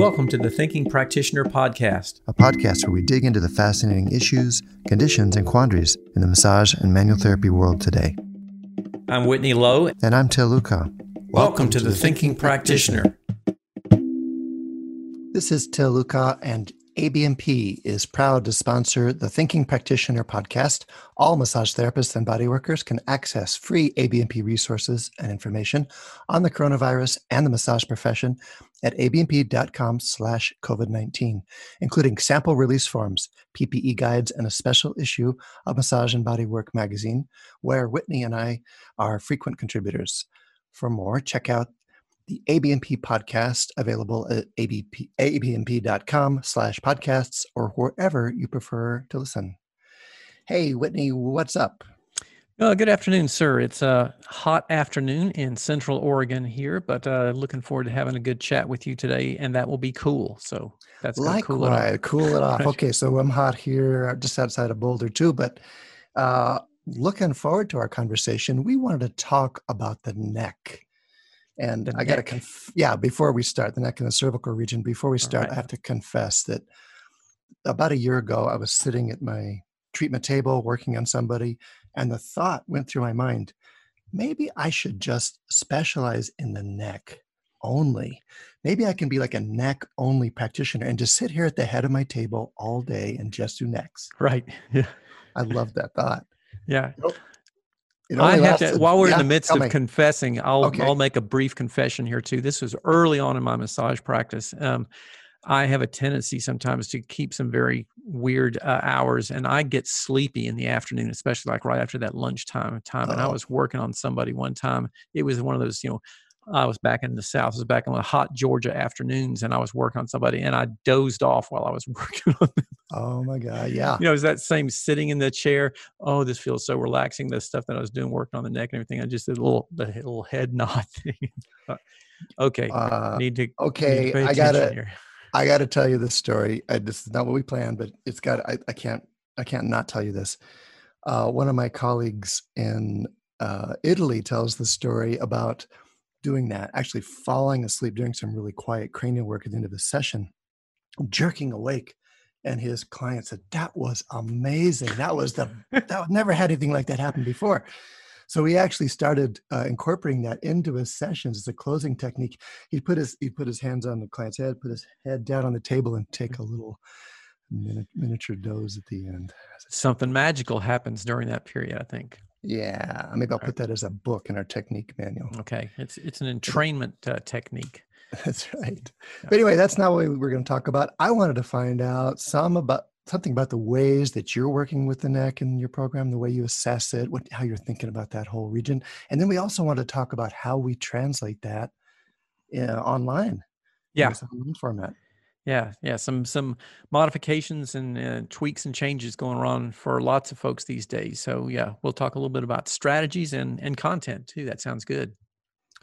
Welcome to the Thinking Practitioner Podcast, a podcast where we dig into the fascinating issues, conditions, and quandaries in the massage and manual therapy world today. I'm Whitney Lowe. And I'm Til Luchau. Welcome, Welcome to, to, the, Thinking, Thinking Practitioner. This is Til Luchau, and ABMP is proud to sponsor the Thinking Practitioner podcast. All massage therapists and bodyworkers can access free ABMP resources and information on the coronavirus and the massage profession at abmp.com slash COVID-19, including sample release forms, PPE guides, and a special issue of Massage and Bodywork magazine, where Whitney and I are frequent contributors. For more, check out the ABMP podcast available at abp, abmp.com slash podcasts or wherever you prefer to listen. Hey, Whitney, what's up? Uh, good afternoon, sir. It's a hot afternoon in Central Oregon here, but uh, looking forward to having a good chat with you today, and that will be cool. So that's like cool it off. Cool it off. Okay, so I'm hot here, just outside of Boulder too, but uh, looking forward to our conversation. We wanted to talk about the neck and the I got to, conf- yeah, before we start, the neck and the cervical region, before we start, right. I have to confess that about a year ago, I was sitting at my treatment table working on somebody, and the thought went through my mind maybe I should just specialize in the neck only. Maybe I can be like a neck only practitioner and just sit here at the head of my table all day and just do necks. Right. Yeah. I love that thought. Yeah. I have to, while we're yeah, in the midst of me. confessing, I'll okay. I'll make a brief confession here too. This was early on in my massage practice. Um, I have a tendency sometimes to keep some very weird uh, hours, and I get sleepy in the afternoon, especially like right after that lunchtime time. Oh. And I oh. was working on somebody one time. It was one of those, you know, I was back in the South. I was back in the hot Georgia afternoons, and I was working on somebody, and I dozed off while I was working on them. Oh my god, yeah. You know, is that same sitting in the chair? Oh, this feels so relaxing. The stuff that I was doing, working on the neck and everything. I just did a little, the little head nod thing. okay, uh, need to. Okay, need to I gotta. Here. I got to tell you this story. I, this is not what we planned, but it's got. I, I can't. I can't not tell you this. Uh, one of my colleagues in uh, Italy tells the story about doing that, actually falling asleep, doing some really quiet cranial work at the end of the session, jerking awake. And his client said, That was amazing. That was the, that never had anything like that happen before. So he actually started uh, incorporating that into his sessions as a closing technique. He put his he put his hands on the client's head, put his head down on the table, and take a little miniature doze at the end. Something magical happens during that period, I think. Yeah, maybe I'll put that as a book in our technique manual. Okay, it's it's an entrainment uh, technique. That's right. But anyway, that's not what we were going to talk about. I wanted to find out some about something about the ways that you're working with the neck in your program, the way you assess it, what how you're thinking about that whole region, and then we also want to talk about how we translate that uh, online. Yeah, format. Yeah, yeah, some some modifications and uh, tweaks and changes going on for lots of folks these days. So yeah, we'll talk a little bit about strategies and and content too. That sounds good.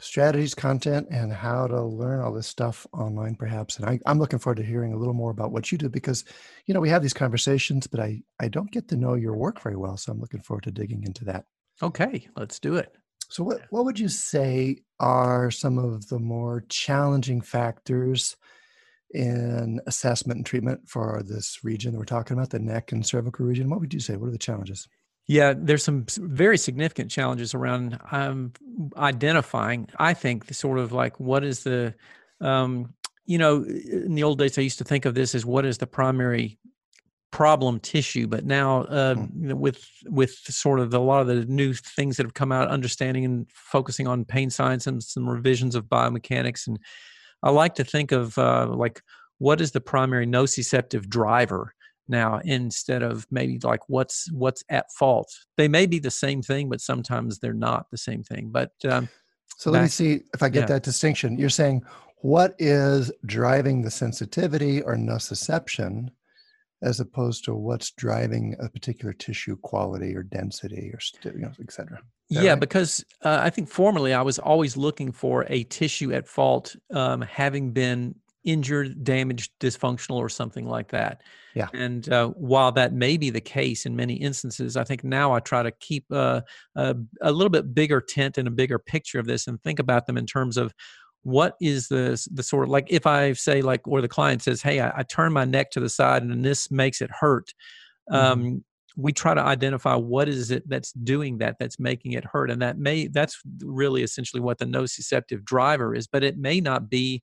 Strategies, content, and how to learn all this stuff online, perhaps. And I, I'm looking forward to hearing a little more about what you do because, you know, we have these conversations, but I I don't get to know your work very well. So I'm looking forward to digging into that. Okay, let's do it. So what what would you say are some of the more challenging factors? In assessment and treatment for this region that we're talking about, the neck and cervical region? What would you say? What are the challenges? Yeah, there's some very significant challenges around um, identifying. I think the sort of like what is the, um, you know, in the old days I used to think of this as what is the primary problem tissue, but now uh, mm. with with sort of the, a lot of the new things that have come out, understanding and focusing on pain science and some revisions of biomechanics and I like to think of uh, like what is the primary nociceptive driver now instead of maybe like what's what's at fault. They may be the same thing, but sometimes they're not the same thing. But um, so let back, me see if I get yeah. that distinction. You're saying what is driving the sensitivity or nociception as opposed to what's driving a particular tissue quality or density or you know, et cetera. Yeah, right? because uh, I think formerly I was always looking for a tissue at fault um, having been injured, damaged, dysfunctional, or something like that. Yeah. And uh, while that may be the case in many instances, I think now I try to keep uh, a, a little bit bigger tent and a bigger picture of this and think about them in terms of what is the the sort of like if I say like or the client says, "Hey, I, I turn my neck to the side and this makes it hurt." Mm-hmm. Um, we try to identify what is it that's doing that that's making it hurt and that may that's really essentially what the nociceptive driver is but it may not be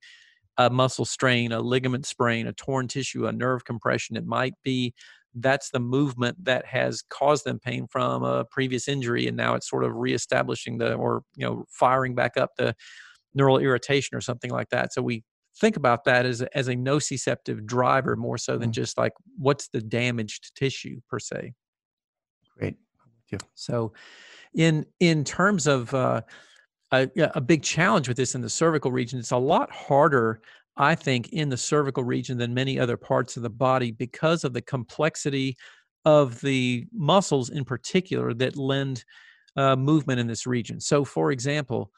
a muscle strain a ligament sprain a torn tissue a nerve compression it might be that's the movement that has caused them pain from a previous injury and now it's sort of reestablishing the or you know firing back up the neural irritation or something like that so we think about that as a, as a nociceptive driver more so than Mhm. just like what's the damaged tissue per se Great. so, in in terms of uh, a, a big challenge with this in the cervical region, it's a lot harder, I think, in the cervical region than many other parts of the body because of the complexity of the muscles in particular that lend uh, movement in this region. So, for example,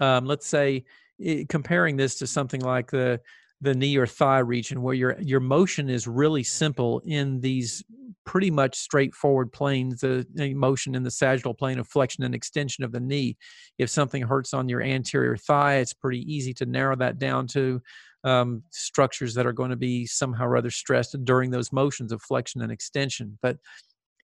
um, let's say i- comparing this to something like the the knee or thigh region where your your motion is really simple in these pretty much straightforward planes the, the motion in the sagittal plane of flexion and extension of the knee. If something hurts on your anterior thigh it's pretty easy to narrow that down to um, structures that are going to be somehow or other stressed during those motions of flexion and extension. But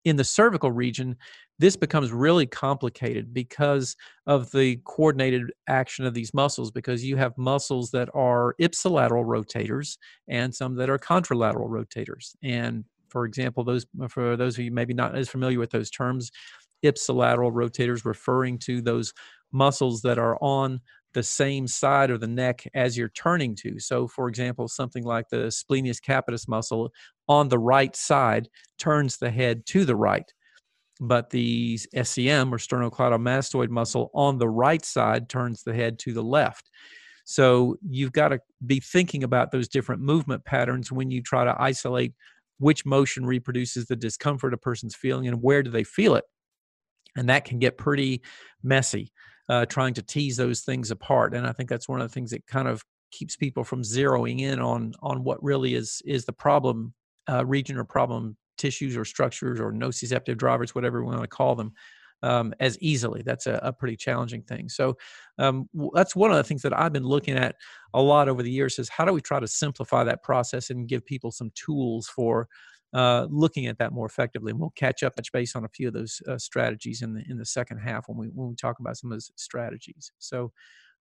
in the cervical region this becomes really complicated because of the coordinated action of these muscles because you have muscles that are ipsilateral rotators and some that are contralateral rotators. And for example those for those of you maybe not as familiar with those terms ipsilateral rotators referring to those muscles that are on the same side of the neck as you're turning to. So for example something like the splenius capitis muscle on the right side turns the head to the right but the SCM or sternocleidomastoid muscle on the right side turns the head to the left. So you've got to be thinking about those different movement patterns when you try to isolate which motion reproduces the discomfort a person's feeling and where do they feel it. And that can get pretty messy uh, trying to tease those things apart. And I think that's one of the things that kind of keeps people from zeroing in on on what really is is the problem uh, region or problem tissues or structures or nociceptive drivers, whatever we want to call them, um, as easily. That's a, a pretty challenging thing. So um, that's one of the things that I've been looking at a lot over the years is how do we try to simplify that process and give people some tools for uh, looking at that more effectively. And we'll catch up, touch base on a few of those uh, strategies in the in the second half when we when we talk about some of those strategies. So.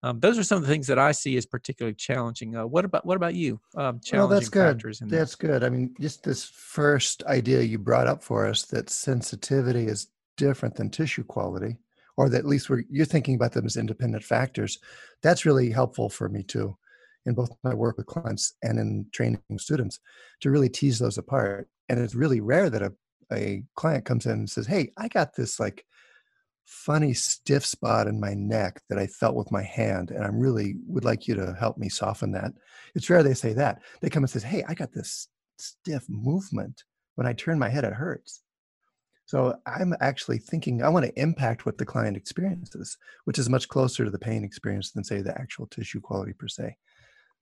Um, those are some of the things that I see as particularly challenging. Uh, what about what about you? Um, challenging Well, that's good. factors in. That's good. I mean, just this first idea you brought up for us that sensitivity is different than tissue quality, or that at least we're, you're thinking about them as independent factors. That's really helpful for me too, in both my work with clients and in training students, to really tease those apart. And it's really rare that a, a client comes in and says, "Hey, I got this like funny stiff spot in my neck that I felt with my hand, and I really would like you to help me soften that." It's rare they say that. They come and says, "Hey, I got this stiff movement when I turn my head, it hurts." So I'm actually thinking I want to impact what the client experiences, which is much closer to the pain experience than say the actual tissue quality per se.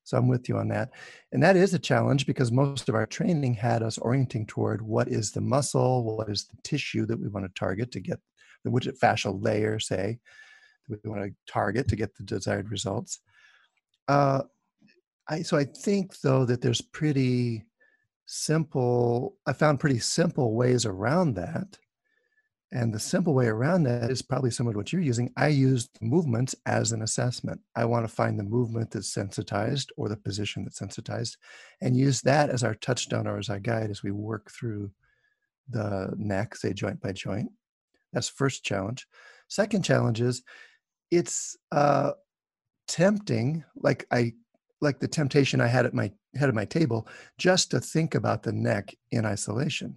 So I'm with you on that. And that is a challenge because most of our training had us orienting toward what is the muscle, what is the tissue that we want to target to get the which fascial layer, say, that we want to target to get the desired results. Uh, I, so I think though that there's pretty simple, I found pretty simple ways around that. And the simple way around that is probably similar to what you're using. I use movements as an assessment. I want to find the movement that's sensitized or the position that's sensitized and use that as our touchstone or as our guide as we work through the neck, say joint by joint. That's first challenge. Second challenge is it's uh, tempting, like I like the temptation I had at my head of my table, just to think about the neck in isolation.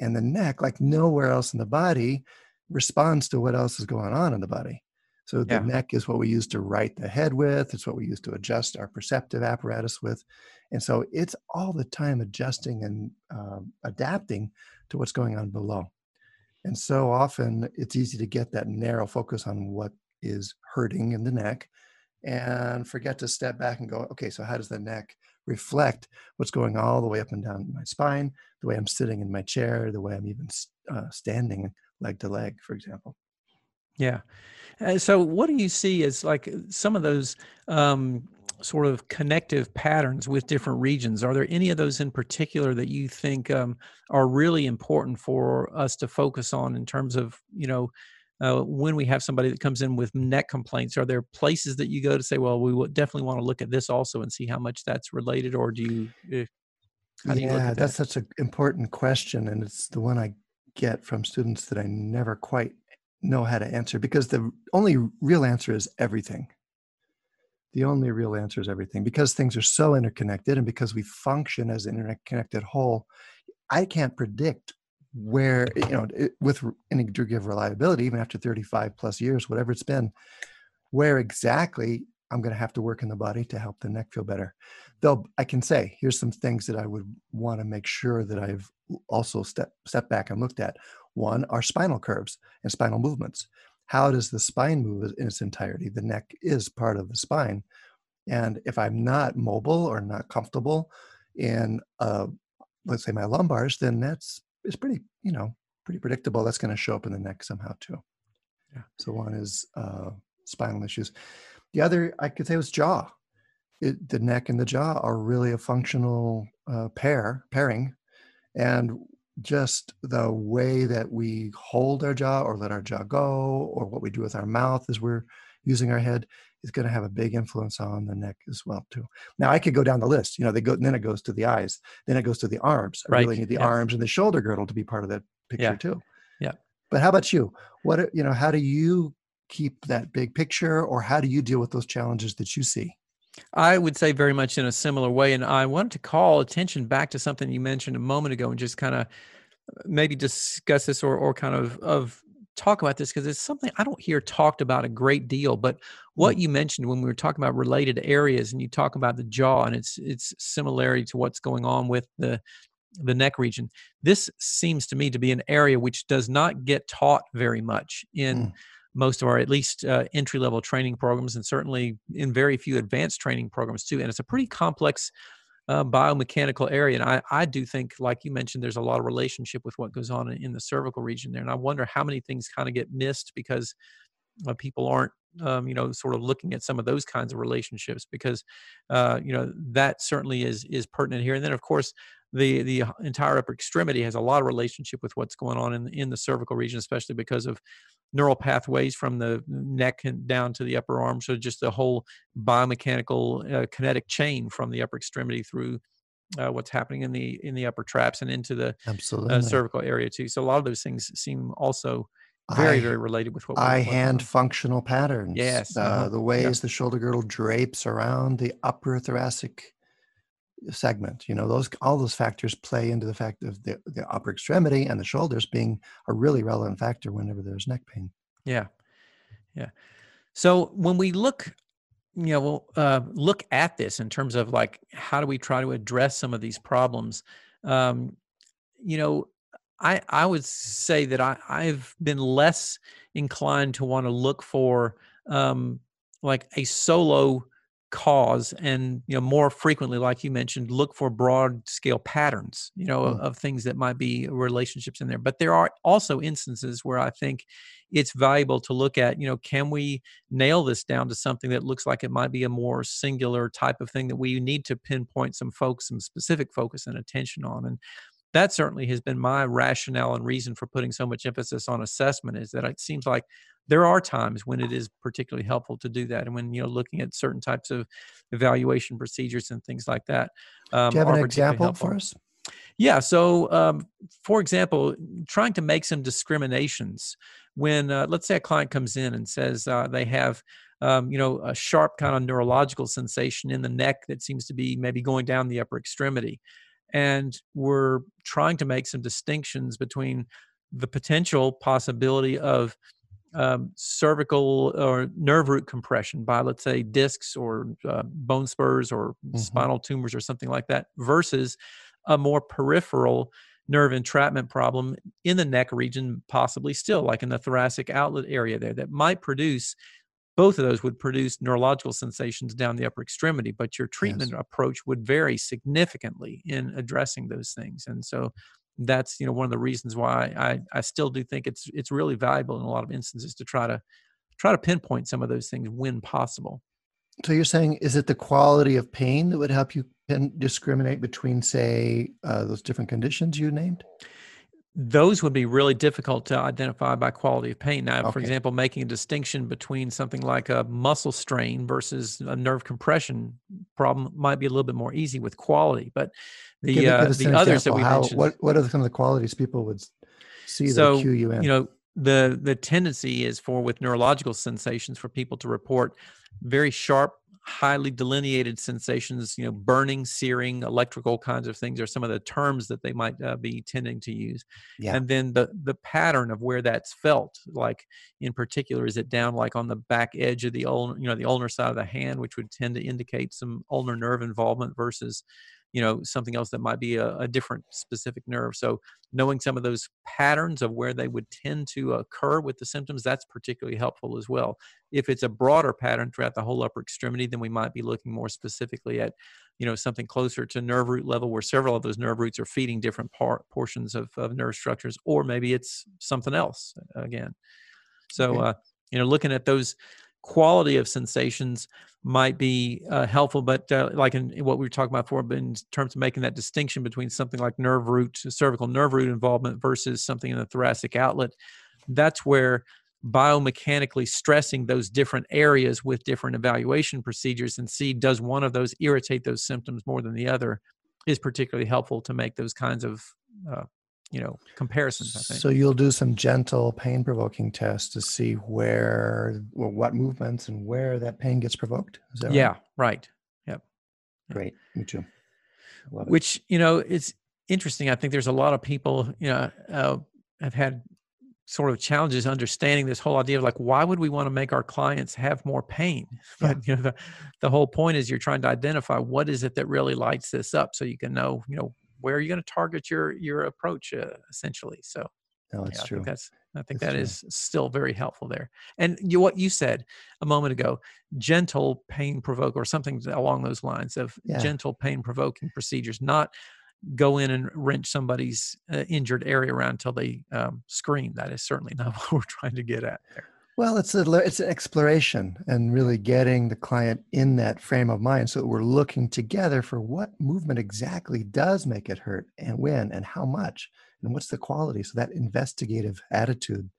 And the neck, like nowhere else in the body, responds to what else is going on in the body. So the Yeah. neck is what we use to right the head with. It's what we use to adjust our perceptive apparatus with. And so it's all the time adjusting and um, adapting to what's going on below. And so often it's easy to get that narrow focus on what is hurting in the neck and forget to step back and go, okay, so how does the neck reflect what's going all the way up and down my spine, the way I'm sitting in my chair, the way I'm even uh, standing leg to leg, for example. Yeah. Uh, so, what do you see as like some of those um, sort of connective patterns with different regions? Are there any of those in particular that you think um, are really important for us to focus on in terms of, you know, uh, when we have somebody that comes in with neck complaints? Are there places that you go to say, well, we would definitely want to look at this also and see how much that's related, or do you? Uh, do you yeah, that's that? such an important question, and it's the one I get from students that I never quite know how to answer because the only real answer is everything. The only real answer is everything because things are so interconnected and because we function as an interconnected whole. I can't predict where, you know, it, with any degree of reliability, even after 35 plus years, whatever it's been, where exactly I'm going to have to work in the body to help the neck feel better. Though I can say, here's some things that I would want to make sure that I've also step step back and looked at. One are spinal curves and spinal movements. How does the spine move in its entirety? The neck is part of the spine. And if I'm not mobile or not comfortable in, uh, let's say, my lumbars, then that's it's pretty, you know, pretty predictable. That's going to show up in the neck somehow too. Yeah. So one is uh, spinal issues. The other I could say was jaw. It, the neck and the jaw are really a functional uh, pair pairing, and just the way that we hold our jaw or let our jaw go or what we do with our mouth as we're using our head is going to have a big influence on the neck as well too now i could go down the list you know they go then it goes to the eyes then it goes to the arms i right. really need the yeah. arms and the shoulder girdle to be part of that picture yeah. too yeah but how about you what you know how do you keep that big picture or how do you deal with those challenges that you see I would say very much in a similar way. And I wanted to call attention back to something you mentioned a moment ago and just kind of uh, maybe discuss this or, or kind of, of talk about this because it's something I don't hear talked about a great deal. But what mm. you mentioned when we were talking about related areas and you talk about the jaw and its its similarity to what's going on with the the neck region. This seems to me to be an area which does not get taught very much in mm most of our at least uh, entry level training programs and certainly in very few advanced training programs too and it's a pretty complex uh, biomechanical area and I, I do think like you mentioned there's a lot of relationship with what goes on in, in the cervical region there and i wonder how many things kind of get missed because uh, people aren't um, you know sort of looking at some of those kinds of relationships because uh, you know that certainly is is pertinent here and then of course the the entire upper extremity has a lot of relationship with what's going on in in the cervical region especially because of neural pathways from the neck and down to the upper arm. So just the whole biomechanical uh, kinetic chain from the upper extremity through uh, what's happening in the in the upper traps and into the Uh, cervical area too. So a lot of those things seem also very very related with what eye hand on. functional patterns. Yes, uh, uh-huh. the ways yeah. the shoulder girdle drapes around the upper thoracic segment you know those all those factors play into the fact of the, the upper extremity and the shoulders being a really relevant factor whenever there's neck pain. Yeah. Yeah. So when we look you know uh, look at this in terms of like how do we try to address some of these problems um, you know i i would say that i i've been less inclined to want to look for um, like a solo cause and you know more frequently like you mentioned look for broad scale patterns you know mm. of, of, things that might be relationships in there but there are also instances where i think it's valuable to look at you know can we nail this down to something that looks like it might be a more singular type of thing that we need to pinpoint some folks some specific focus and attention on and that certainly has been my rationale and reason for putting so much emphasis on assessment is that it seems like there are times when it is particularly helpful to do that and when you know looking at certain types of evaluation procedures and things like that um, do you have an example helpful. for us yeah so um, for example trying to make some discriminations when uh, let's say a client comes in and says uh, they have um, you know a sharp kind of neurological sensation in the neck that seems to be maybe going down the upper extremity and we're trying to make some distinctions between the potential possibility of um, cervical or nerve root compression by, let's say, discs or uh, bone spurs or mm-hmm. spinal tumors or something like that, versus a more peripheral nerve entrapment problem in the neck region, possibly still like in the thoracic outlet area there, that might produce both of those would produce neurological sensations down the upper extremity, but your treatment yes. approach would vary significantly in addressing those things. And so that's you know one of the reasons why I I still do think it's it's really valuable in a lot of instances to try to try to pinpoint some of those things when possible. So you're saying, is it the quality of pain that would help you discriminate between, say, uh, those different conditions you named? Those would be really difficult to identify by quality of pain. Now, okay. for example, making a distinction between something like a muscle strain versus a nerve compression problem might be a little bit more easy with quality. But the uh, the others that we How, mentioned, what what are some of the qualities people would see so, that cue you in? You know, the the tendency is for with neurological sensations for people to report very sharp highly delineated sensations you know burning searing electrical kinds of things are some of the terms that they might uh, be tending to use yeah. and then the the pattern of where that's felt like in particular is it down like on the back edge of the ulnar you know the ulnar side of the hand which would tend to indicate some ulnar nerve involvement versus you know something else that might be a, a, different specific nerve. So knowing some of those patterns of where they would tend to occur with the symptoms that's particularly helpful as well. If it's a broader pattern throughout the whole upper extremity then we might be looking more specifically at you know something closer to nerve root level where several of those nerve roots are feeding different par- portions of, of nerve structures or maybe it's something else again. So uh, you know looking at those quality of sensations might be uh, helpful. But uh, like in what we were talking about before, but in terms of making that distinction between something like nerve root, cervical nerve root involvement versus something in the thoracic outlet, that's where biomechanically stressing those different areas with different evaluation procedures and see does one of those irritate those symptoms more than the other is particularly helpful to make those kinds of uh, you know comparisons. I think. So you'll do some gentle pain provoking tests to see where, well, what movements and where that pain gets provoked. Is that yeah, right? right. Yep. Great. Me too. Which you know it's interesting. I think there's a lot of people you know uh, have had sort of challenges understanding this whole idea of like why would we want to make our clients have more pain but yeah. you know the, the whole point is you're trying to identify what is it that really lights this up so you can know you know where are you going to target your your approach uh, essentially so no, that's yeah, true. I think that's I think that's that is still very helpful there. And you, what you said a moment ago, gentle pain provoke or something along those lines of yeah. gentle pain provoking procedures, not go in and wrench somebody's uh, injured area around until they um, scream. That is certainly not what we're trying to get at there. Well, it's a it's an exploration and really getting the client in that frame of mind. So we're looking together for what movement exactly does make it hurt and when and how much and what's the quality. So that investigative attitude.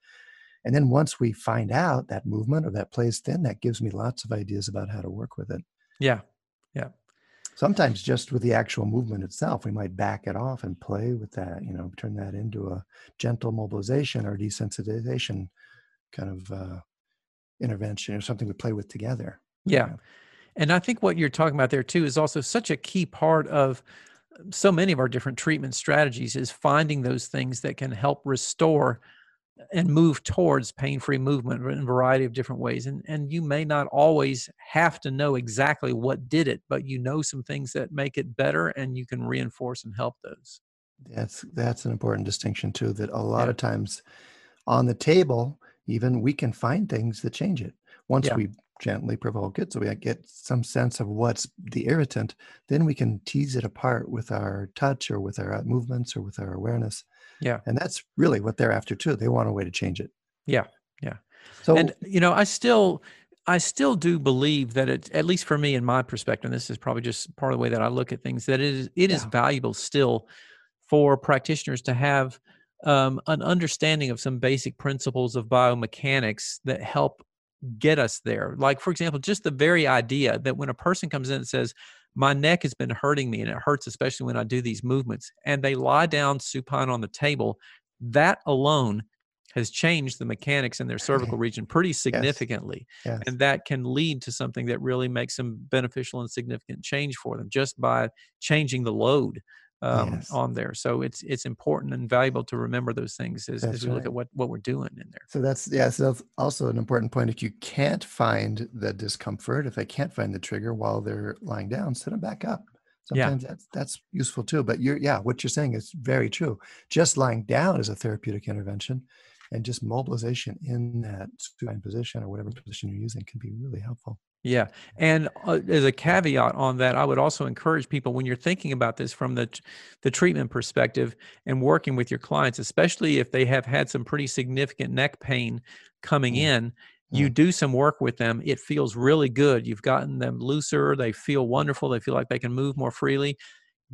And then once we find out that movement or that place, then that gives me lots of ideas about how to work with it. Yeah. Yeah. Sometimes just with the actual movement itself, we might back it off and play with that, you know, turn that into a gentle mobilization or desensitization kind of uh, intervention or something we play with together. Yeah. And I think what you're talking about there too is also such a key part of uh, so many of our different treatment strategies is finding those things that can help restore and move towards pain-free movement in a variety of different ways and and you may not always have to know exactly what did it but you know some things that make it better and you can reinforce and help those that's that's an important distinction too that a lot yeah. of times on the table even we can find things that change it. Once yeah. we gently provoke it so we get some sense of what's the irritant then we can tease it apart with our touch or with our movements or with our awareness. Yeah. And that's really what they're after too. They want a way to change it. Yeah yeah. So and you know i still i still do believe that it at least for me in my perspective and this is probably just part of the way that i look at things that it is it yeah. is valuable still for practitioners to have um, an understanding of some basic principles of biomechanics that help get us there. Like, for example, just the very idea that when a person comes in and says, My neck has been hurting me and it hurts, especially when I do these movements, and they lie down supine on the table, that alone has changed the mechanics in their cervical region pretty significantly. Yes. Yes. And that can lead to something that really makes some beneficial and significant change for them just by changing the load um, yes. on there. So it's it's important and valuable to remember those things as, as we right. look at what what we're doing in there. So that's yeah. So that's also an important point. If you can't find the discomfort, if they can't find the trigger while they're lying down, set them back up. Sometimes yeah. that's that's useful too. But you're yeah, what you're saying is very true. Just lying down is a therapeutic intervention, and just mobilization in that supine position or whatever position you're using can be really helpful. Yeah. And uh, as a caveat on that, I would also encourage people when you're thinking about this from the the treatment perspective and working with your clients, especially if they have had some pretty significant neck pain coming mm. in, you mm. do some work with them, it feels really good. You've gotten them looser, they feel wonderful, they feel like they can move more freely.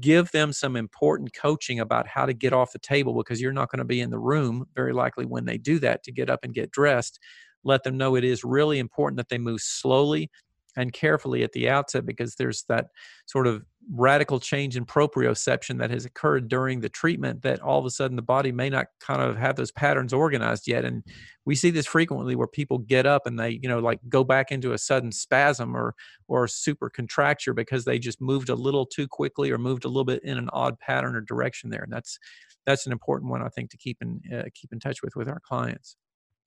Give them some important coaching about how to get off the table because you're not going to be in the room very likely when they do that to get up and get dressed let them know it is really important that they move slowly and carefully at the outset because there's that sort of radical change in proprioception that has occurred during the treatment that all of a sudden the body may not kind of have those patterns organized yet. And we see this frequently where people get up and they you know like go back into a sudden spasm or or super contracture because they just moved a little too quickly or moved a little bit in an odd pattern or direction there. And that's that's an important one i think to keep in uh, keep in touch with with our clients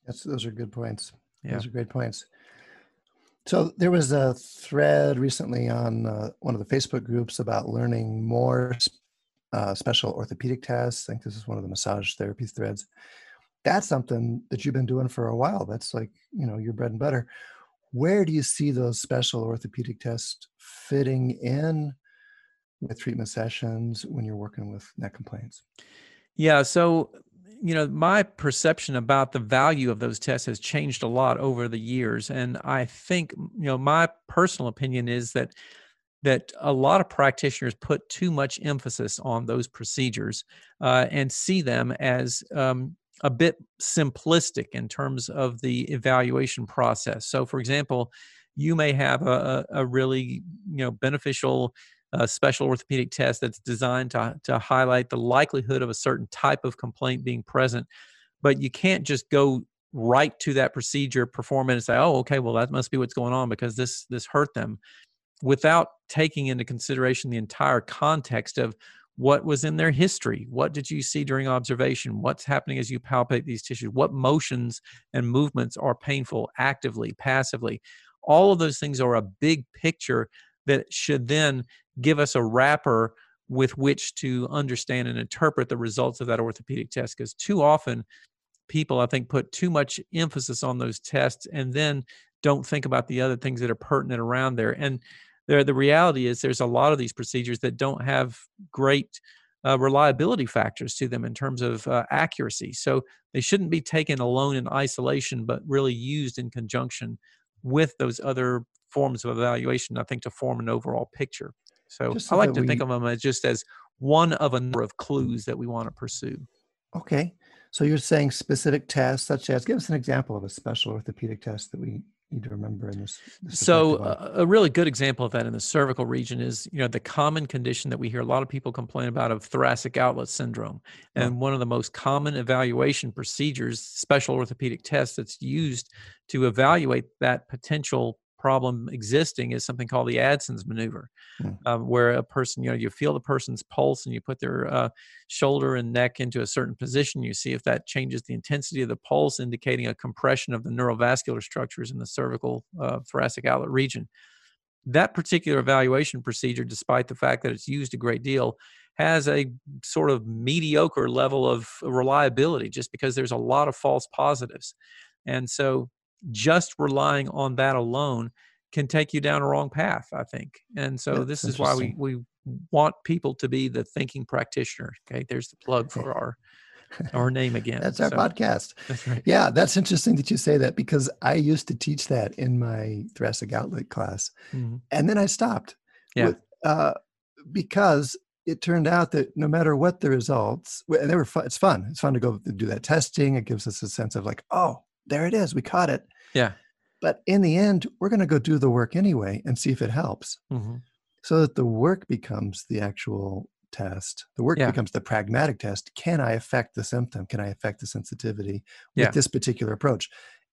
that's those are good points. Yeah. Those are great points. So there was a thread recently on uh, one of the Facebook groups about learning more uh, special orthopedic tests. I think this is one of the massage therapy threads. That's something that you've been doing for a while. That's like you know your bread and butter. Where do you see those special orthopedic tests fitting in with treatment sessions when you're working with neck complaints? Yeah, so you know, my perception about the value of those tests has changed a lot over the years. And I think, you know, my personal opinion is that that a lot of practitioners put too much emphasis on those procedures uh, and see them as um, a bit simplistic in terms of the evaluation process. So, for example, you may have a, a really you know beneficial a special orthopedic test that's designed to, to highlight the likelihood of a certain type of complaint being present. But you can't just go right to that procedure, perform it, and say, "Oh, okay, well that must be what's going on because this this hurt them," without taking into consideration the entire context of what was in their history. What did you see during observation? What's happening as you palpate these tissues? What motions and movements are painful actively passively? All of those things are a big picture that should then give us a wrapper with which to understand and interpret the results of that orthopedic test because too often people i think put too much emphasis on those tests and then don't think about the other things that are pertinent around there. And there the reality is there's a lot of these procedures that don't have great uh, reliability factors to them in terms of uh, accuracy. So they shouldn't be taken alone in isolation but really used in conjunction with those other forms of evaluation i think to form an overall picture so, I like to we, think of them as just as one of a number of clues that we want to pursue. Okay. So you're saying specific tests, such as give us an example of a special orthopedic test that we need to remember in this. this so uh, a really good example of that in the cervical region is, you know, the common condition that we hear a lot of people complain about of thoracic outlet syndrome. And oh. one of the most common evaluation procedures, special orthopedic test that's used to evaluate that potential problem existing is something called the Adson's maneuver, mm. um, where a person, you know, you feel the person's pulse and you put their uh, shoulder and neck into a certain position. You see if that changes the intensity of the pulse, indicating a compression of the neurovascular structures in the cervical uh, thoracic outlet region. That particular evaluation procedure, despite the fact that it's used a great deal, has a sort of mediocre level of reliability just because there's a lot of false positives. And so just relying on that alone can take you down a wrong path i think. And so That's this is why we we want people to be the thinking practitioner okay? There's the plug for our our name again that's our so, podcast. that's right. Yeah that's interesting that you say that because i used to teach that in my thoracic outlet class mm-hmm. and then i stopped yeah. with, uh, because it turned out that no matter what the results and they were fun it's fun. It's fun to go do that testing. It gives us a sense of like oh there it is. We caught it yeah. But in the end, we're going to go do the work anyway and see if it helps. Mm-hmm. So that the work becomes the actual test. The work yeah. becomes the pragmatic test. Can I affect the symptom? Can I affect the sensitivity with yeah. this particular approach?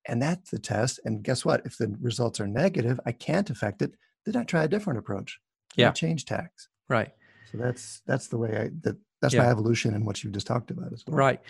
And that's the test. And guess what? If the results are negative, I can't affect it. Then I try a different approach. Yeah. I change tacks. Right. So that's that's the way I that that's yeah. my evolution and what you've just talked about as well. Right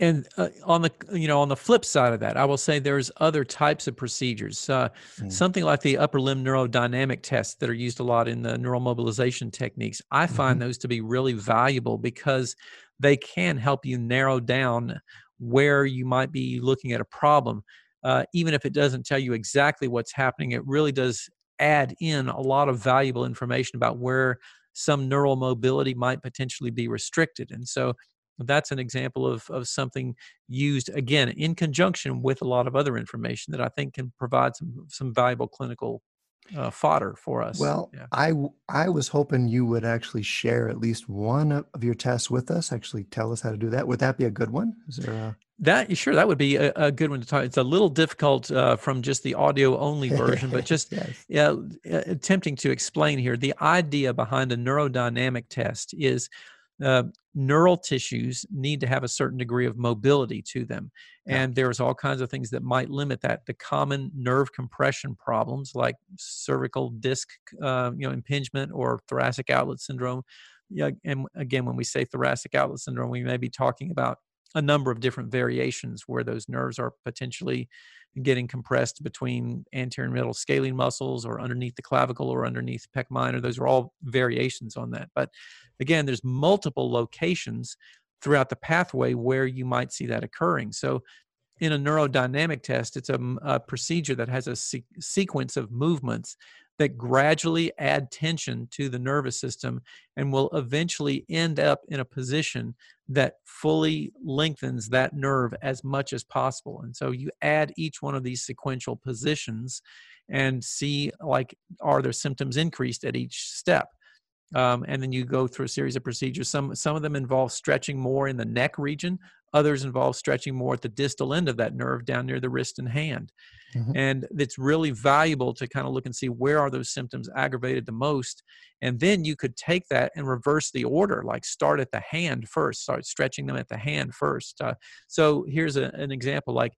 and uh, on the you know on the flip side of that i will say there's other types of procedures uh, mm. something like the upper limb neurodynamic tests that are used a lot in the neuromobilization techniques i find mm-hmm. those to be really valuable because they can help you narrow down where you might be looking at a problem uh, even if it doesn't tell you exactly what's happening it really does add in a lot of valuable information about where some neural mobility might potentially be restricted. And so that's an example of, of something used again in conjunction with a lot of other information that I think can provide some some valuable clinical uh, fodder for us. Well, yeah. I I was hoping you would actually share at least one of your tests with us. Actually, tell us how to do that. Would that be a good one? Is there a that sure that would be a, a, good one to talk. It's a little difficult uh, from just the audio only version, but just yes. yeah, uh, attempting to explain here. The idea behind a neurodynamic test is uh, neural tissues need to have a certain degree of mobility to them. And there's all kinds of things that might limit that. The common nerve compression problems like cervical disc uh, you know, impingement or thoracic outlet syndrome. Yeah, and again, when we say thoracic outlet syndrome, we may be talking about a number of different variations where those nerves are potentially getting compressed between anterior and middle scalene muscles or underneath the clavicle or underneath pec minor. Those are all variations on that. But again, there's multiple locations throughout the pathway where you might see that occurring. So in a neurodynamic test, it's a, a procedure that has a se- sequence of movements that gradually add tension to the nervous system and will eventually end up in a position that fully lengthens that nerve as much as possible. And so you add each one of these sequential positions and see like are there symptoms increased at each step um, and then you go through a series of procedures. Some some of them involve stretching more in the neck region. Others involve stretching more at the distal end of that nerve down near the wrist and hand. Mm-hmm. And it's really valuable to kind of look and see where are those symptoms aggravated the most. And then you could take that and reverse the order, like start at the hand first, start stretching them at the hand first. Uh, so here's a, an example like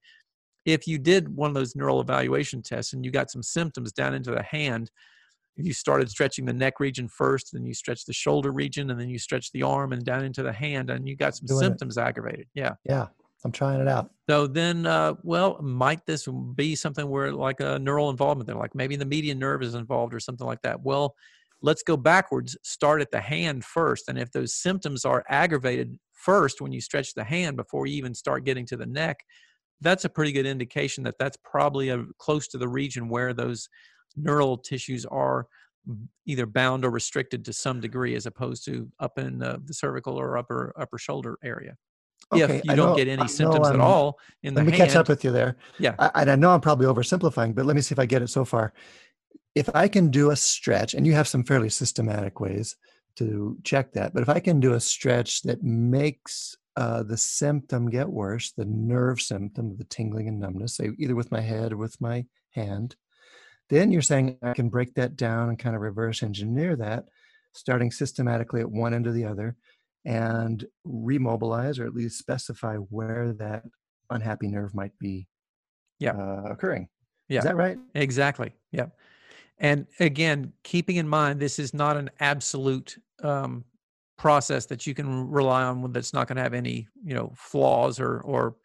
if you did one of those neural evaluation tests and you got some symptoms down into the hand, you started stretching the neck region first, then you stretch the shoulder region, and then you stretch the arm and down into the hand, and you got some Doing symptoms it. aggravated. Yeah. Yeah. I'm trying it out. So then, uh, well, might this be something where like a neural involvement there, like maybe the median nerve is involved or something like that? Well, let's go backwards. Start at the hand first, and if those symptoms are aggravated first when you stretch the hand before you even start getting to the neck, that's a pretty good indication that that's probably a, close to the region where those neural tissues are either bound or restricted to some degree as opposed to up in uh, the cervical or upper upper shoulder area. Okay, if you I don't know, get any symptoms at all in the let me hand, catch up with you there. Yeah. I, and i know i'm probably oversimplifying but let me see if i get it so far. If i can do a stretch and you have some fairly systematic ways to check that but if i can do a stretch that makes uh, the symptom get worse the nerve symptom the tingling and numbness say either with my head or with my hand then you're saying I can break that down and kind of reverse engineer that, starting systematically at one end or the other, and remobilize or at least specify where that unhappy nerve might be yeah. Uh, occurring. Yeah. Is that right? Exactly. Yeah. And again, keeping in mind, this is not an absolute um, process that you can rely on that's not going to have any, you know, flaws or, or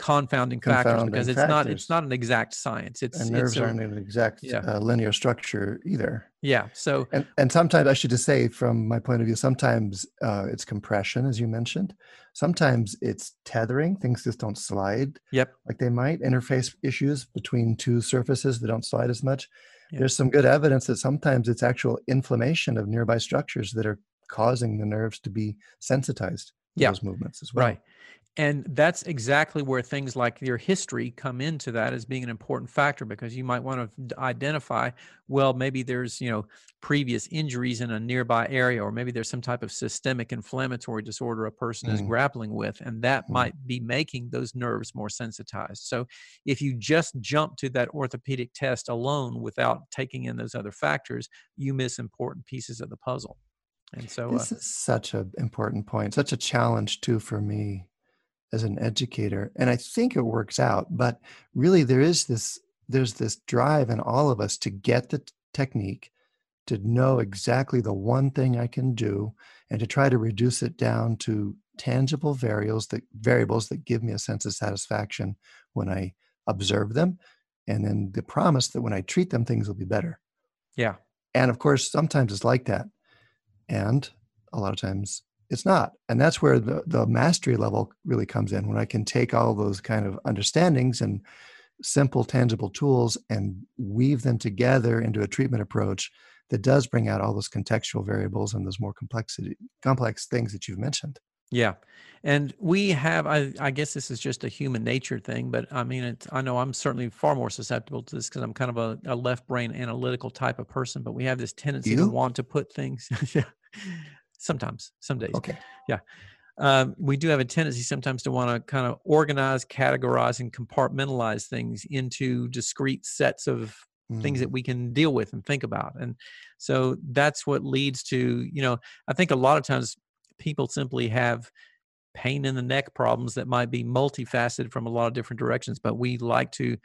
confounding, confounding factors because it's factors. not it's not an exact science. It's and nerves it's a, aren't an exact yeah. uh, linear structure either. Yeah. So and and sometimes I should just say from my point of view, sometimes uh, it's compression, as you mentioned. Sometimes it's tethering; things just don't slide. Yep. Like they might interface issues between two surfaces that don't slide as much. Yep. There's some good evidence that sometimes it's actual inflammation of nearby structures that are causing the nerves to be sensitized to yeah. those movements as well. Right and that's exactly where things like your history come into that as being an important factor because you might want to identify well maybe there's you know previous injuries in a nearby area or maybe there's some type of systemic inflammatory disorder a person mm. is grappling with and that mm. might be making those nerves more sensitized so if you just jump to that orthopedic test alone without taking in those other factors you miss important pieces of the puzzle and so this uh, is such an important point such a challenge too for me as an educator and i think it works out but really there is this there's this drive in all of us to get the t- technique to know exactly the one thing i can do and to try to reduce it down to tangible variables that variables that give me a sense of satisfaction when i observe them and then the promise that when i treat them things will be better. Yeah. And of course sometimes it's like that and a lot of times it's not and that's where the, the mastery level really comes in when i can take all those kind of understandings and simple, tangible tools and weave them together into a treatment approach that does bring out all those contextual variables and those more complexity complex things that you've mentioned. Yeah. And we have, I, I guess this is just a human nature thing, but I mean, it's, I know I'm certainly far more susceptible to this because I'm kind of a, a, left brain analytical type of person, but we have this tendency you? to want to put things, sometimes, some days. Okay. Yeah. Um, we do have a tendency sometimes to want to kind of organize, categorize, and compartmentalize things into discrete sets of mm. things that we can deal with and think about. And so that's what leads to, you know, I think a lot of times people simply have pain in the neck problems that might be multifaceted from a lot of different directions, but we like to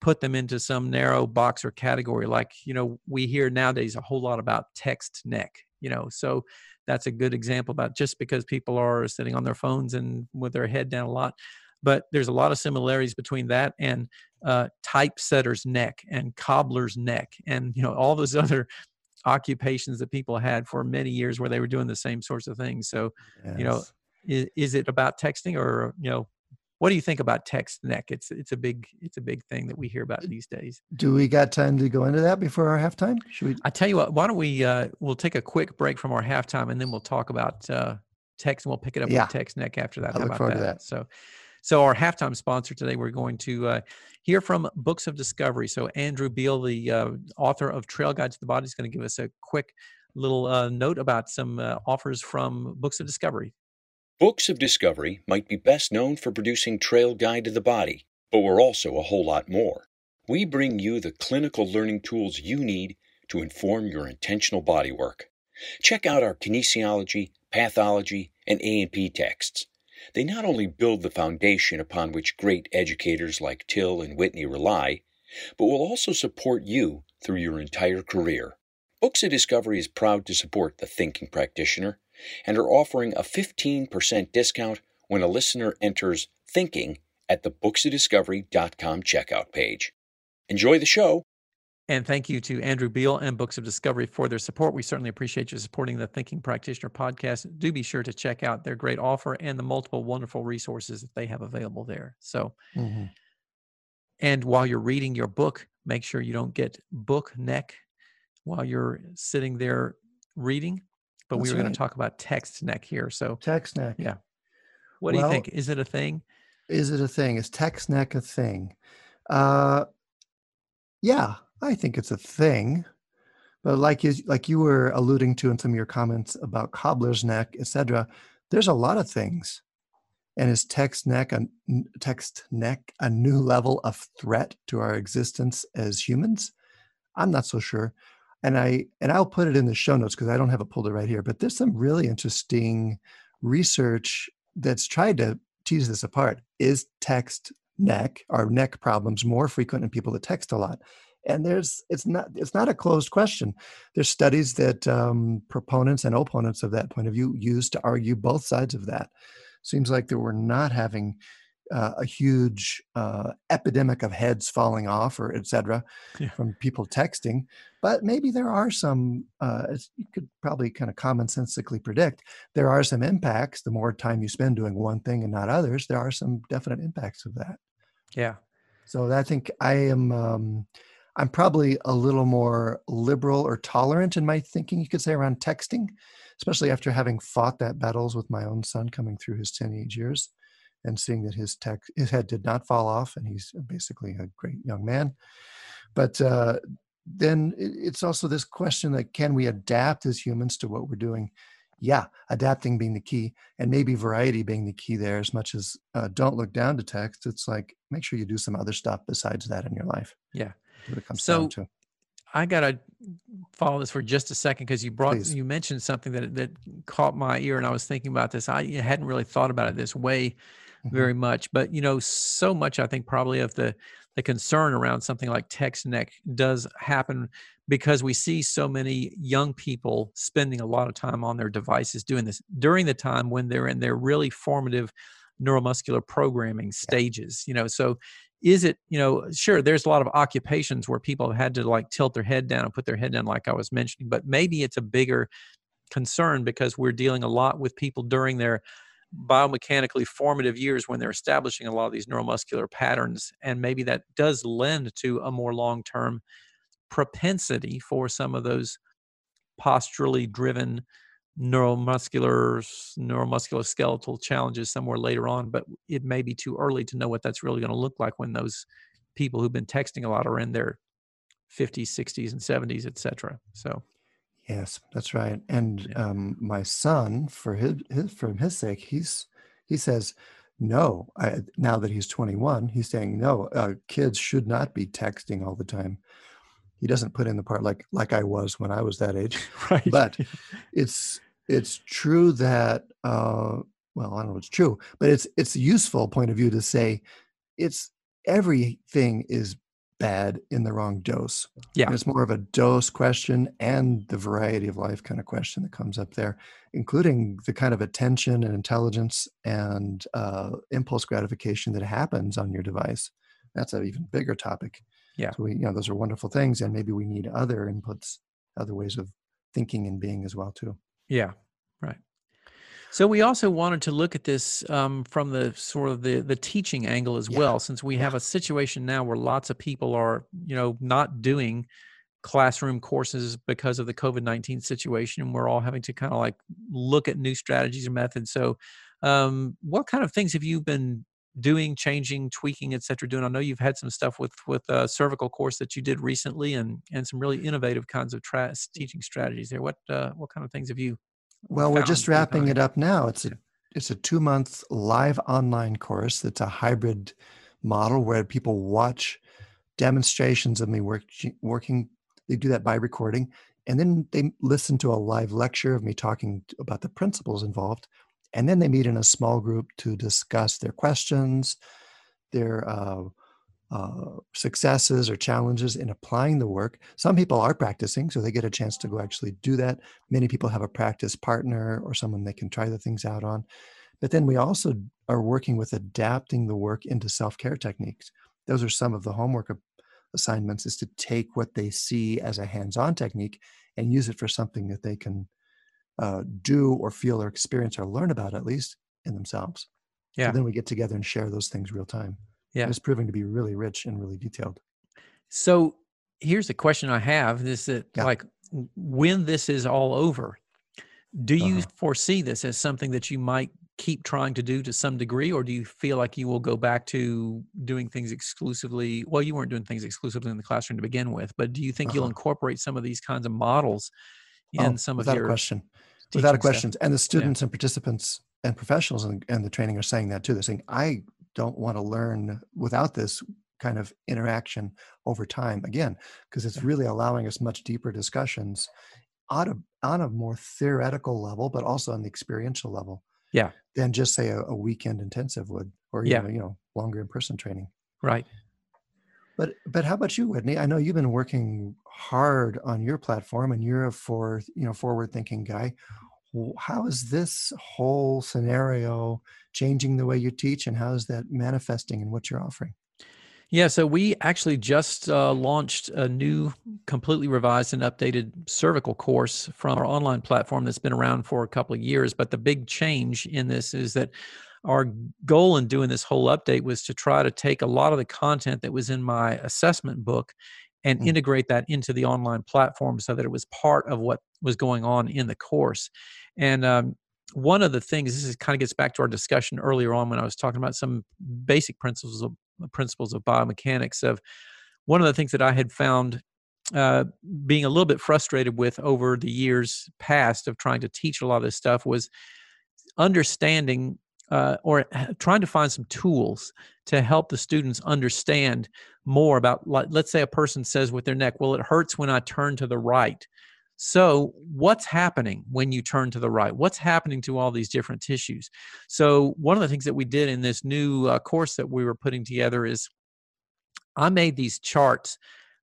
put them into some narrow box or category. Like, you know, we hear nowadays a whole lot about text neck, you know, so that's a good example about just because people are sitting on their phones and with their head down a lot. But there's a lot of similarities between that and uh, typesetter's neck and cobbler's neck and, you know, all those other occupations that people had for many years where they were doing the same sorts of things. So, yes. you know, is, is it about texting or, you know, what do you think about text neck? It's it's a big it's a big thing that we hear about these days. Do we got time to go into that before our halftime? Should we? I tell you what. Why don't we? Uh, we'll take a quick break from our halftime, and then we'll talk about uh, text, and we'll pick it up yeah. with text neck after that. I How look forward that? to that. So, so our halftime sponsor today, we're going to uh, hear from Books of Discovery. So Andrew Biel, the uh, author of Trail Guide to the Body, is going to give us a quick little uh, note about some uh, offers from Books of Discovery. Books of Discovery might be best known for producing Trail Guide to the Body, but we're also a whole lot more. We bring you the clinical learning tools you need to inform your intentional body work. Check out our kinesiology, pathology, and A&P texts. They not only build the foundation upon which great educators like Til and Whitney rely, but will also support you through your entire career. Books of Discovery is proud to support the thinking practitioner and are offering a 15% discount when a listener enters thinking at the booksofdiscovery.com checkout page. Enjoy the show. And thank you to Andrew Biel and Books of Discovery for their support. We certainly appreciate you supporting the Thinking Practitioner podcast. Do be sure to check out their great offer and the multiple wonderful resources that they have available there. So, mm-hmm. and while you're reading your book, make sure you don't get book neck while you're sitting there reading. But That's we were right. going to talk about text neck here. So, text neck. Yeah. What well, do you think? Is it a thing? Is it a thing? Is text neck a thing? Uh, yeah, I think it's a thing. But like you, like you were alluding to in some of your comments about cobbler's neck, etc., there's a lot of things. And is text neck a text neck a new level of threat to our existence as humans? I'm not so sure. And I and I'll put it in the show notes because I don't have it pulled it right here. But there's some really interesting research that's tried to tease this apart. Is text neck or neck problems more frequent in people that text a lot? and there's it's not it's not a closed question there's studies that um, proponents and opponents of that point of view use to argue both sides of that seems like that we're not having uh, a huge uh, epidemic of heads falling off or etc yeah. from people texting but maybe there are some uh, as you could probably kind of commonsensically predict there are some impacts the more time you spend doing one thing and not others there are some definite impacts of that. Yeah. So i think i am um, I'm probably a little more liberal or tolerant in my thinking, you could say, around texting, especially after having fought that battles with my own son coming through his teenage years and seeing that his tech his head did not fall off and he's basically a great young man. But uh, then it's also this question that can we adapt as humans to what we're doing? Yeah, adapting being the key, and maybe variety being the key there. As much as uh, don't look down to text, it's like make sure you do some other stuff besides that in your life. Yeah, what it comes so, down to. I gotta follow this for just a second because you brought Please. you mentioned something that that caught my ear, and I was thinking about this. I hadn't really thought about it this way. Very mm-hmm. much, but you know, so much I think probably of the the concern around something like text neck does happen because we see so many young people spending a lot of time on their devices doing this during the time when they're in their really formative neuromuscular programming stages you know so is it you know sure there's a lot of occupations where people have had to like tilt their head down and put their head down like i was mentioning but maybe it's a bigger concern because we're dealing a lot with people during their biomechanically formative years when they're establishing a lot of these neuromuscular patterns and maybe that does lend to a more long-term propensity for some of those posturally driven neuromuscular neuromuscular skeletal challenges somewhere later on but it may be too early to know what that's really going to look like when those people who've been texting a lot are in their 50s 60s and 70s etc so yes that's right and yeah. um, my son for his, his for his sake he's he says no I, now that he's 21 he's saying no uh, kids should not be texting all the time he doesn't put in the part like like I was when I was that age. right. But it's it's true that uh, well, I don't know it's true, but it's it's a useful point of view to say it's everything is bad in the wrong dose. Yeah. And it's more of a dose question and the variety of life kind of question that comes up there, including the kind of attention and intelligence and uh, impulse gratification that happens on your device. That's an even bigger topic. Yeah. So we, you know, those are wonderful things, and maybe we need other inputs, other ways of thinking and being as well too. Yeah. Right. So we also wanted to look at this um, from the sort of the the teaching angle as yeah. well, since we yeah. have a situation now where lots of people are, you know, not doing classroom courses because of the COVID nineteen situation, and we're all having to kind of like look at new strategies and methods. So, um, what kind of things have you been doing, changing, tweaking, et cetera, doing? I know you've had some stuff with with a cervical course that you did recently, and and some really innovative kinds of tra- teaching strategies there. What uh, what kind of things have you? Well, we're just wrapping it up now. It's a it's a two month live online course. It's a hybrid model where people watch demonstrations of me work, working. They do that by recording, and then they listen to a live lecture of me talking about the principles involved and then they meet in a small group to discuss their questions, their uh, uh, successes or challenges in applying the work. Some people are practicing, so they get a chance to go actually do that. Many people have a practice partner or someone they can try the things out on. But then we also are working with adapting the work into self care techniques. Those are some of the homework assignments is to take what they see as a hands on technique and use it for something that they can uh, do or feel or experience or learn about at least in themselves. Yeah. So then we get together and share those things real time. Yeah. It's proving to be really rich and really detailed. So here's the question I have is that yeah. like when this is all over, do you uh-huh. foresee this as something that you might keep trying to do to some degree or do you feel like you will go back to doing things exclusively well you weren't doing things exclusively in the classroom to begin with but do you think uh-huh. you'll incorporate some of these kinds of models in oh, some of your question without a question. And the students yeah. and participants and professionals and, and the training are saying that too. They're saying, I don't want to learn without this kind of interaction over time again because it's really allowing us much deeper discussions on a on a more theoretical level but also on the experiential level yeah. than just say a, a weekend intensive would or yeah. Even, you know longer in person training. Right. But but how about you whitney? I know you've been working hard on your platform and you're a for you know forward thinking guy how is this whole scenario changing the way you teach and how is that manifesting in what you're offering yeah, so we actually just uh, launched a new, completely revised and updated cervical course from our online platform that's been around for a couple of years. But the big change in this is that our goal in doing this whole update was to try to take a lot of the content that was in my assessment book and mm. integrate that into the online platform so that it was part of what was going on in the course. And um, one of the things this is kind of gets back to our discussion earlier on when I was talking about some basic principles of principles of biomechanics. Of one of the things that I had found uh, being a little bit frustrated with over the years past of trying to teach a lot of this stuff was understanding uh, or trying to find some tools to help the students understand more about let's say a person says with their neck well it hurts when i turn to the right. So what's happening when you turn to the right? What's happening to all these different tissues? So one of the things that we did in this new uh, course that we were putting together is i made these charts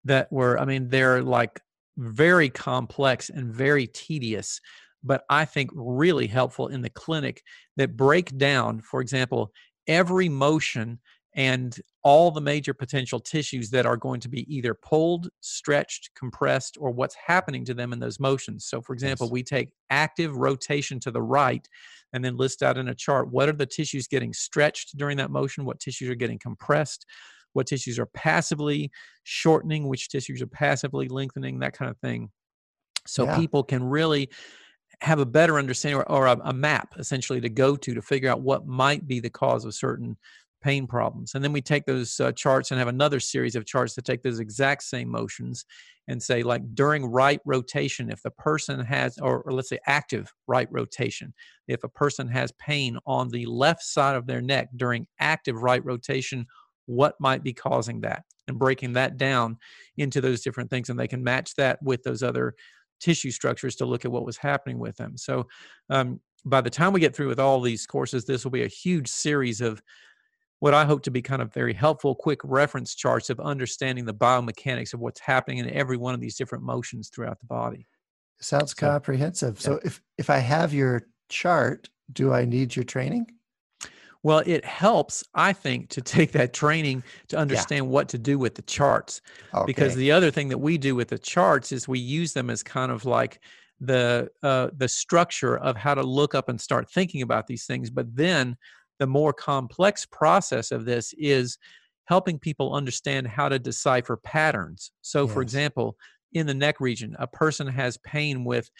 that were i mean they're like very complex and very tedious but I think really helpful in the clinic that break down, for example, every motion and all the major potential tissues that are going to be either pulled, stretched, compressed, or what's happening to them in those motions. So, for example, Yes. we take active rotation to the right and then list out in a chart what are the tissues getting stretched during that motion, what tissues are getting compressed, what tissues are passively shortening, which tissues are passively lengthening, that kind of thing. So, Yeah. people can really have a better understanding or, or a, a map essentially to go to to figure out what might be the cause of certain pain problems. And then we take those uh, charts and have another series of charts to take those exact same motions and say, like during right rotation, if the person has, or, or let's say active right rotation, if a person has pain on the left side of their neck during active right rotation, what might be causing that? And breaking that down into those different things. And they can match that with those other tissue structures to look at what was happening with them. So um, by the time we get through with all these courses, this will be a huge series of what I hope to be kind of very helpful, quick reference charts of understanding the biomechanics of what's happening in every one of these different motions throughout the body. Sounds So- comprehensive. So if if I have your chart, do I need your training? Well, it helps, I think, to take that training to understand what to do with the charts. because the other thing that we do with the charts is we use them as kind of like the uh, the structure of how to look up and start thinking about these things but then the more complex process of this is helping people understand how to decipher patterns so for example in the neck region a person has pain with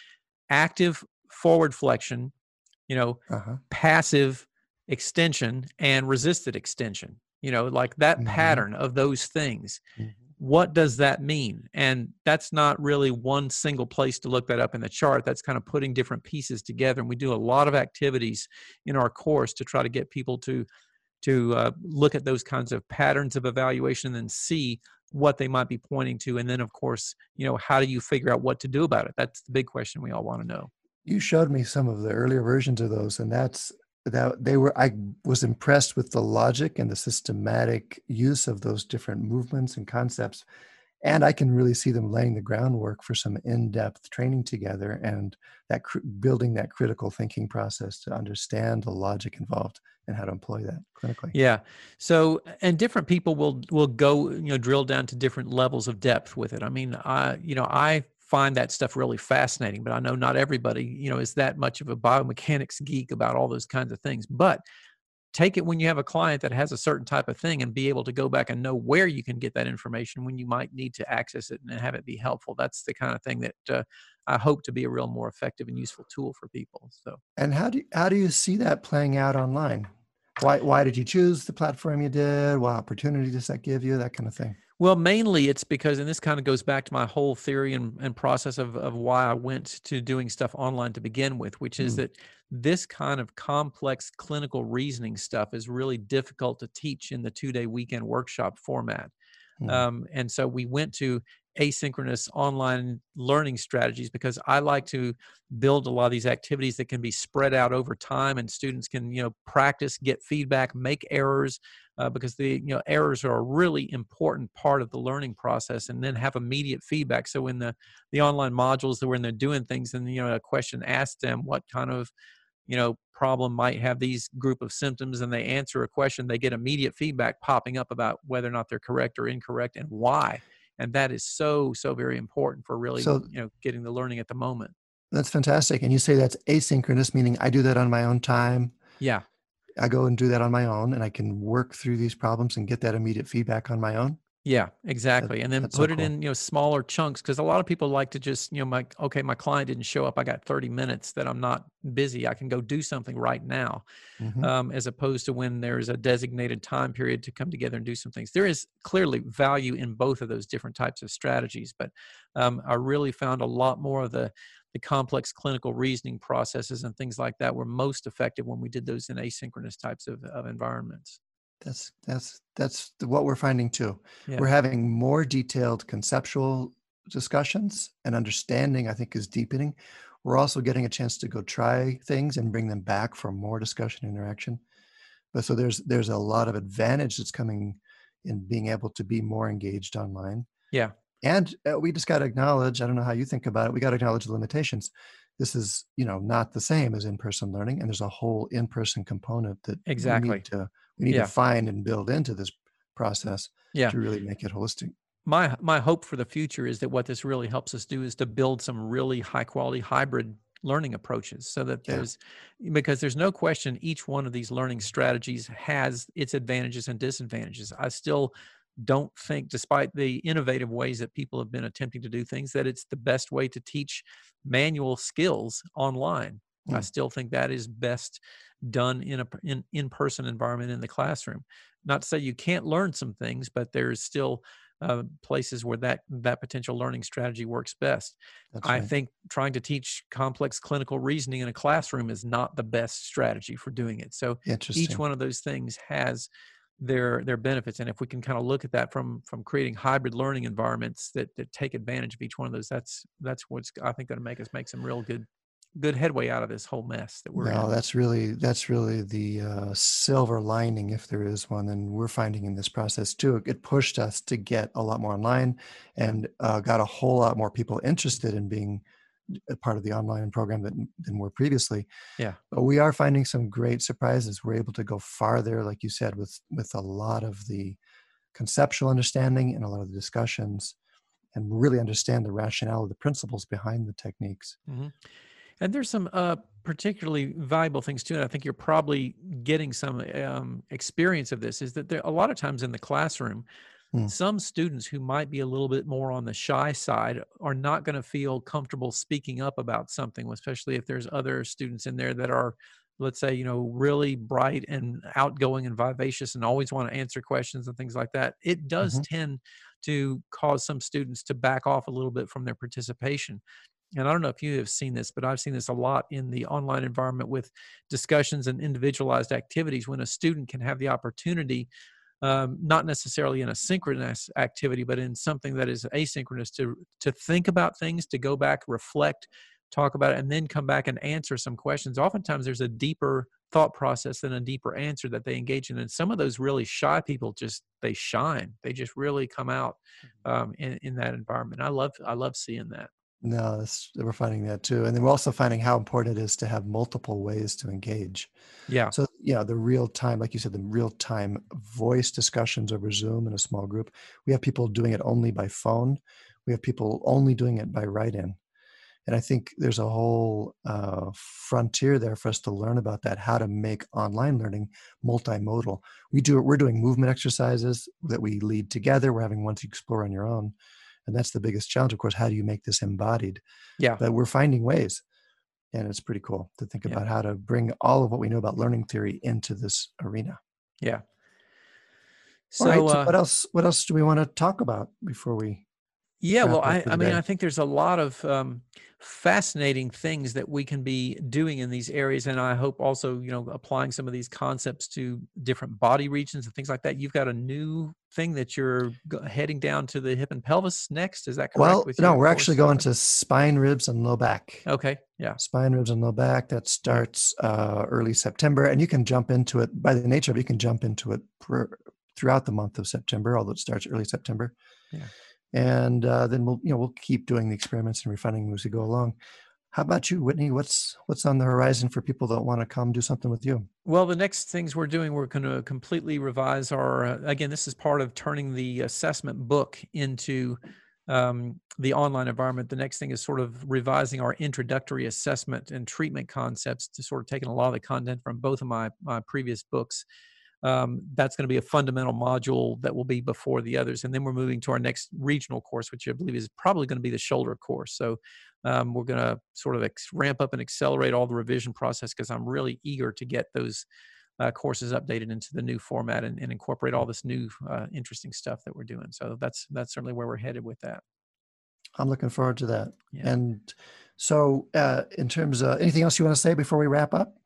active forward flexion you know uh-huh. passive extension and resisted extension you know like that Mhm. pattern of those things Mhm. what does that mean and that's not really one single place to look that up in the chart that's kind of putting different pieces together and we do a lot of activities in our course to try to get people to to uh, look at those kinds of patterns of evaluation and then see what they might be pointing to and then of course you know how do you figure out what to do about it that's the big question we all want to know You showed me some of the earlier versions of those, and that's that they were. I was impressed with the logic and the systematic use of those different movements and concepts, and I can really see them laying the groundwork for some in-depth training together and that cr- building that critical thinking process to understand the logic involved and how to employ that clinically. Yeah. So, and different people will will go, you know, drill down to different levels of depth with it. I mean, I, you know, I find that stuff really fascinating, but I know not everybody, you know, is that much of a biomechanics geek about all those kinds of things. But take it when you have a client that has a certain type of thing and be able to go back and know where you can get that information when you might need to access it and have it be helpful. That's the kind of thing that uh, I hope to be a real more effective and useful tool for people. So. And how do you, how do you see that playing out online? Why why did you choose the platform you did? What opportunity does that give you? That kind of thing. Well, mainly it's because, and this kind of goes back to my whole theory and, and process of, of why I went to doing stuff online to begin with, which is Mm. that this kind of complex clinical reasoning stuff is really difficult to teach in the two day weekend workshop format. Mm. Um, and so we went to asynchronous online learning strategies because I like to build a lot of these activities that can be spread out over time and students can, you know, practice, get feedback, make errors, uh, because the you know errors are a really important part of the learning process and then have immediate feedback so in the the online modules that when they're doing things and you know a question asks them what kind of you know problem might have these group of symptoms and they answer a question they get immediate feedback popping up about whether or not they're correct or incorrect and why and that is so so very important for really So- you know getting the learning at the moment That's fantastic. And you say that's asynchronous, meaning I do that on my own time. yeah I go and do that on my own, and I can work through these problems and get that immediate feedback on my own. Yeah, exactly. And then that's so put it cool. in, you know, smaller chunks because a lot of people like to just, you know, my okay, my client didn't show up. I got 30 minutes that I'm not busy. I can go do something right now. Mhm. Um, as opposed to when there's a designated time period to come together and do some things. There is clearly value in both of those different types of strategies, but um, I really found a lot more of the the complex clinical reasoning processes and things like that were most effective when we did those in asynchronous types of, of environments. That's that's that's what we're finding too. Yeah. We're having more detailed conceptual discussions and understanding. I think is deepening. We're also getting a chance to go try things and bring them back for more discussion and interaction. But so there's there's a lot of advantage that's coming in being able to be more engaged online. Yeah. And uh, we just got to acknowledge. I don't know how you think about it. We got to acknowledge the limitations. this is you know not the same as in-person learning and there's a whole in-person component that exactly we need to, we need Yeah. to find and build into this process Yeah. to really make it holistic my my hope for the future is that what this really helps us do is to build some really high quality hybrid learning approaches so that Yeah. there's because there's no question each one of these learning strategies has its advantages and disadvantages i still don't think despite the innovative ways that people have been attempting to do things that it's the best way to teach manual skills online i Hmm. still think that is best done in a p- in in-person environment in the classroom not to say you can't learn some things but there's still uh, places where that that potential learning strategy works best. that's I right. think trying to teach complex clinical reasoning in a classroom is not the best strategy for doing it. So each one of those things has their their benefits, and if we can kind of look at that from from creating hybrid learning environments that that take advantage of each one of those, that's that's what's I think going to make us make some real good good headway out of this whole mess that we're no in. that's really that's really the uh, silver lining if there is one and we're finding in this process too it- pushed us to get a lot more online and uh, got a whole lot more people interested in being part of the online program than, than were previously Yeah. but we are finding some great surprises we're able to go farther like you said with with a lot of the conceptual understanding and a lot of the discussions and really understand the rationale of the principles behind the techniques And there's some uh, particularly valuable things too. And I think you're probably getting some um, experience of this. Is that there a lot of times in the classroom, Hmm. some students who might be a little bit more on the shy side are not going to feel comfortable speaking up about something, especially if there's other students in there that are, let's say, you know, really bright and outgoing and vivacious and always want to answer questions and things like that. It does Mhm. tend to cause some students to back off a little bit from their participation and I don't know if you have seen this, but I've seen this a lot in the online environment with discussions and individualized activities when a student can have the opportunity, um, not necessarily in a synchronous activity, but in something that is asynchronous to to think about things, to go back, reflect, talk about it, and then come back and answer some questions. Oftentimes, there's a deeper thought process than a deeper answer that they engage in, and some of those really shy people just they shine. They just really come out um, in in that environment. I love I love seeing that. No, that's, we're finding that too. And then we're also finding how important it is to have multiple ways to engage. Yeah. So, yeah, the real time, like you said, the real time voice discussions over Zoom in a small group. We have people doing it only by phone, we have people only doing it by write in. And I think there's a whole uh, frontier there for us to learn about that, how to make online learning multimodal. We do we're doing movement exercises that we lead together. We're having ones you explore on your own. And that's the biggest challenge, of course. How do you make this embodied? Yeah. But we're finding ways. And it's pretty cool to think Yeah. about how to bring all of what we know about learning theory into this arena. Yeah. So, right, so uh, what else what else do we want to talk about before we yeah, well, I, I mean? I think there's a lot of um, fascinating things that we can be doing in these areas, and I hope also, you know, applying some of these concepts to different body regions and things like that. You've got a new thing that you're heading down to the hip and pelvis next. Is that correct? Well, no, we're actually going to spine, ribs, and low back. Okay. Yeah. Spine, ribs, and low back. That starts uh, early September, and you can jump into it by the nature of it. You can jump into it per, throughout the month of September, although it starts early September. Yeah. And uh, then we'll, you know, we'll keep doing the experiments and refining as we go along. How about you, Whitney? What's what's on the horizon for people that want to come do something with you? Well, the next things we're doing, we're going to completely revise our. Uh, again, this is part of turning the assessment book into um, the online environment. The next thing is sort of revising our introductory assessment and treatment concepts to sort of taking a lot of the content from both of my my previous books. Um, that's going to be a fundamental module that will be before the others, and then we're moving to our next regional course, which I believe is probably going to be the shoulder course. So um, we're going to sort of ex- ramp up and accelerate all the revision process because I'm really eager to get those uh, courses updated into the new format and, and incorporate all this new uh, interesting stuff that we're doing. So that's that's certainly where we're headed with that. I'm looking forward to that. Yeah. And so, uh, in terms of anything else you want to say before we wrap up?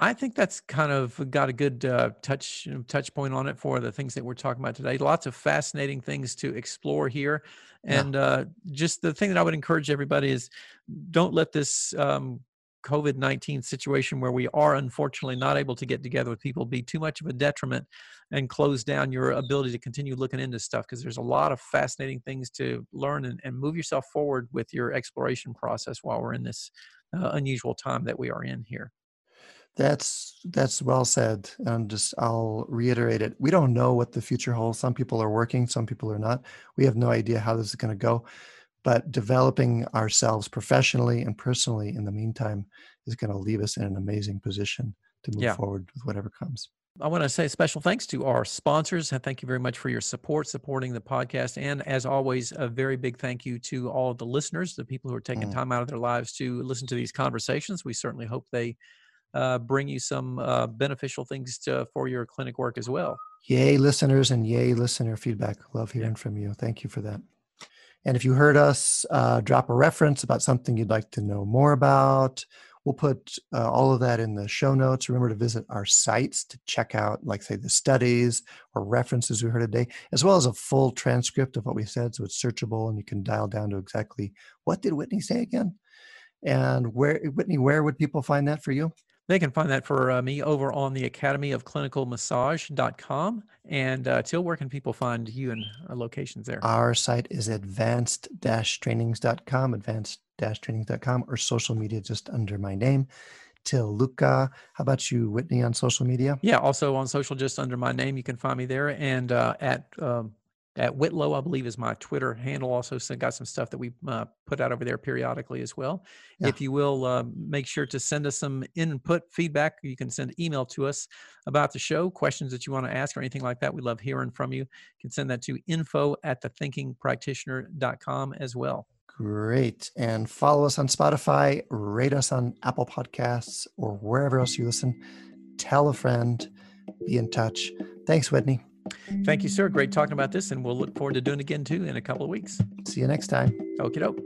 I think that's kind of got a good uh, touch touch point on it for the things that we're talking about today. Lots of fascinating things to explore here, Yeah. and uh, just the thing that I would encourage everybody is don't let this um, COVID 19 situation where we are unfortunately not able to get together with people be too much of a detriment and close down your ability to continue looking into stuff because there's a lot of fascinating things to learn and, and move yourself forward with your exploration process while we're in this uh, unusual time that we are in here. That's that's well said. And just I'll reiterate it. We don't know what the future holds. Some people are working, some people are not. We have no idea how this is going to go. But developing ourselves professionally and personally in the meantime is going to leave us in an amazing position to move yeah. forward with whatever comes. I want to say special thanks to our sponsors and thank you very much for your support, supporting the podcast. And as always, a very big thank you to all of the listeners, the people who are taking mm. time out of their lives to listen to these conversations. We certainly hope they uh, bring you some uh, beneficial things to, for your clinic work as well. Yay, listeners, and yay, listener feedback. Love hearing yeah. from you. Thank you for that. And if you heard us, uh, drop a reference about something you'd like to know more about. We'll put uh, all of that in the show notes. Remember to visit our sites to check out, like, say, the studies or references we heard today, as well as a full transcript of what we said. So it's searchable and you can dial down to exactly what did Whitney say again? And where, Whitney, where would people find that for you? They can find that for uh, me over on the Academy of Clinical Massage.com. And uh, Til, where can people find you and uh, locations there? Our site is advanced trainings.com, advanced trainings.com, or social media just under my name. Til Luchau. How about you, Whitney, on social media? Yeah, also on social, just under my name. You can find me there and uh, at um, at Whitlow, I believe, is my Twitter handle. Also, so got some stuff that we uh, put out over there periodically as well. Yeah. If you will, uh, make sure to send us some input, feedback. You can send email to us about the show, questions that you want to ask, or anything like that. We love hearing from you. You can send that to info at thethinkingpractitioner.com as well. Great. And follow us on Spotify, rate us on Apple Podcasts, or wherever else you listen. Tell a friend, be in touch. Thanks, Whitney. Thank you, sir. Great talking about this, and we'll look forward to doing it again too in a couple of weeks. See you next time. Okie doke.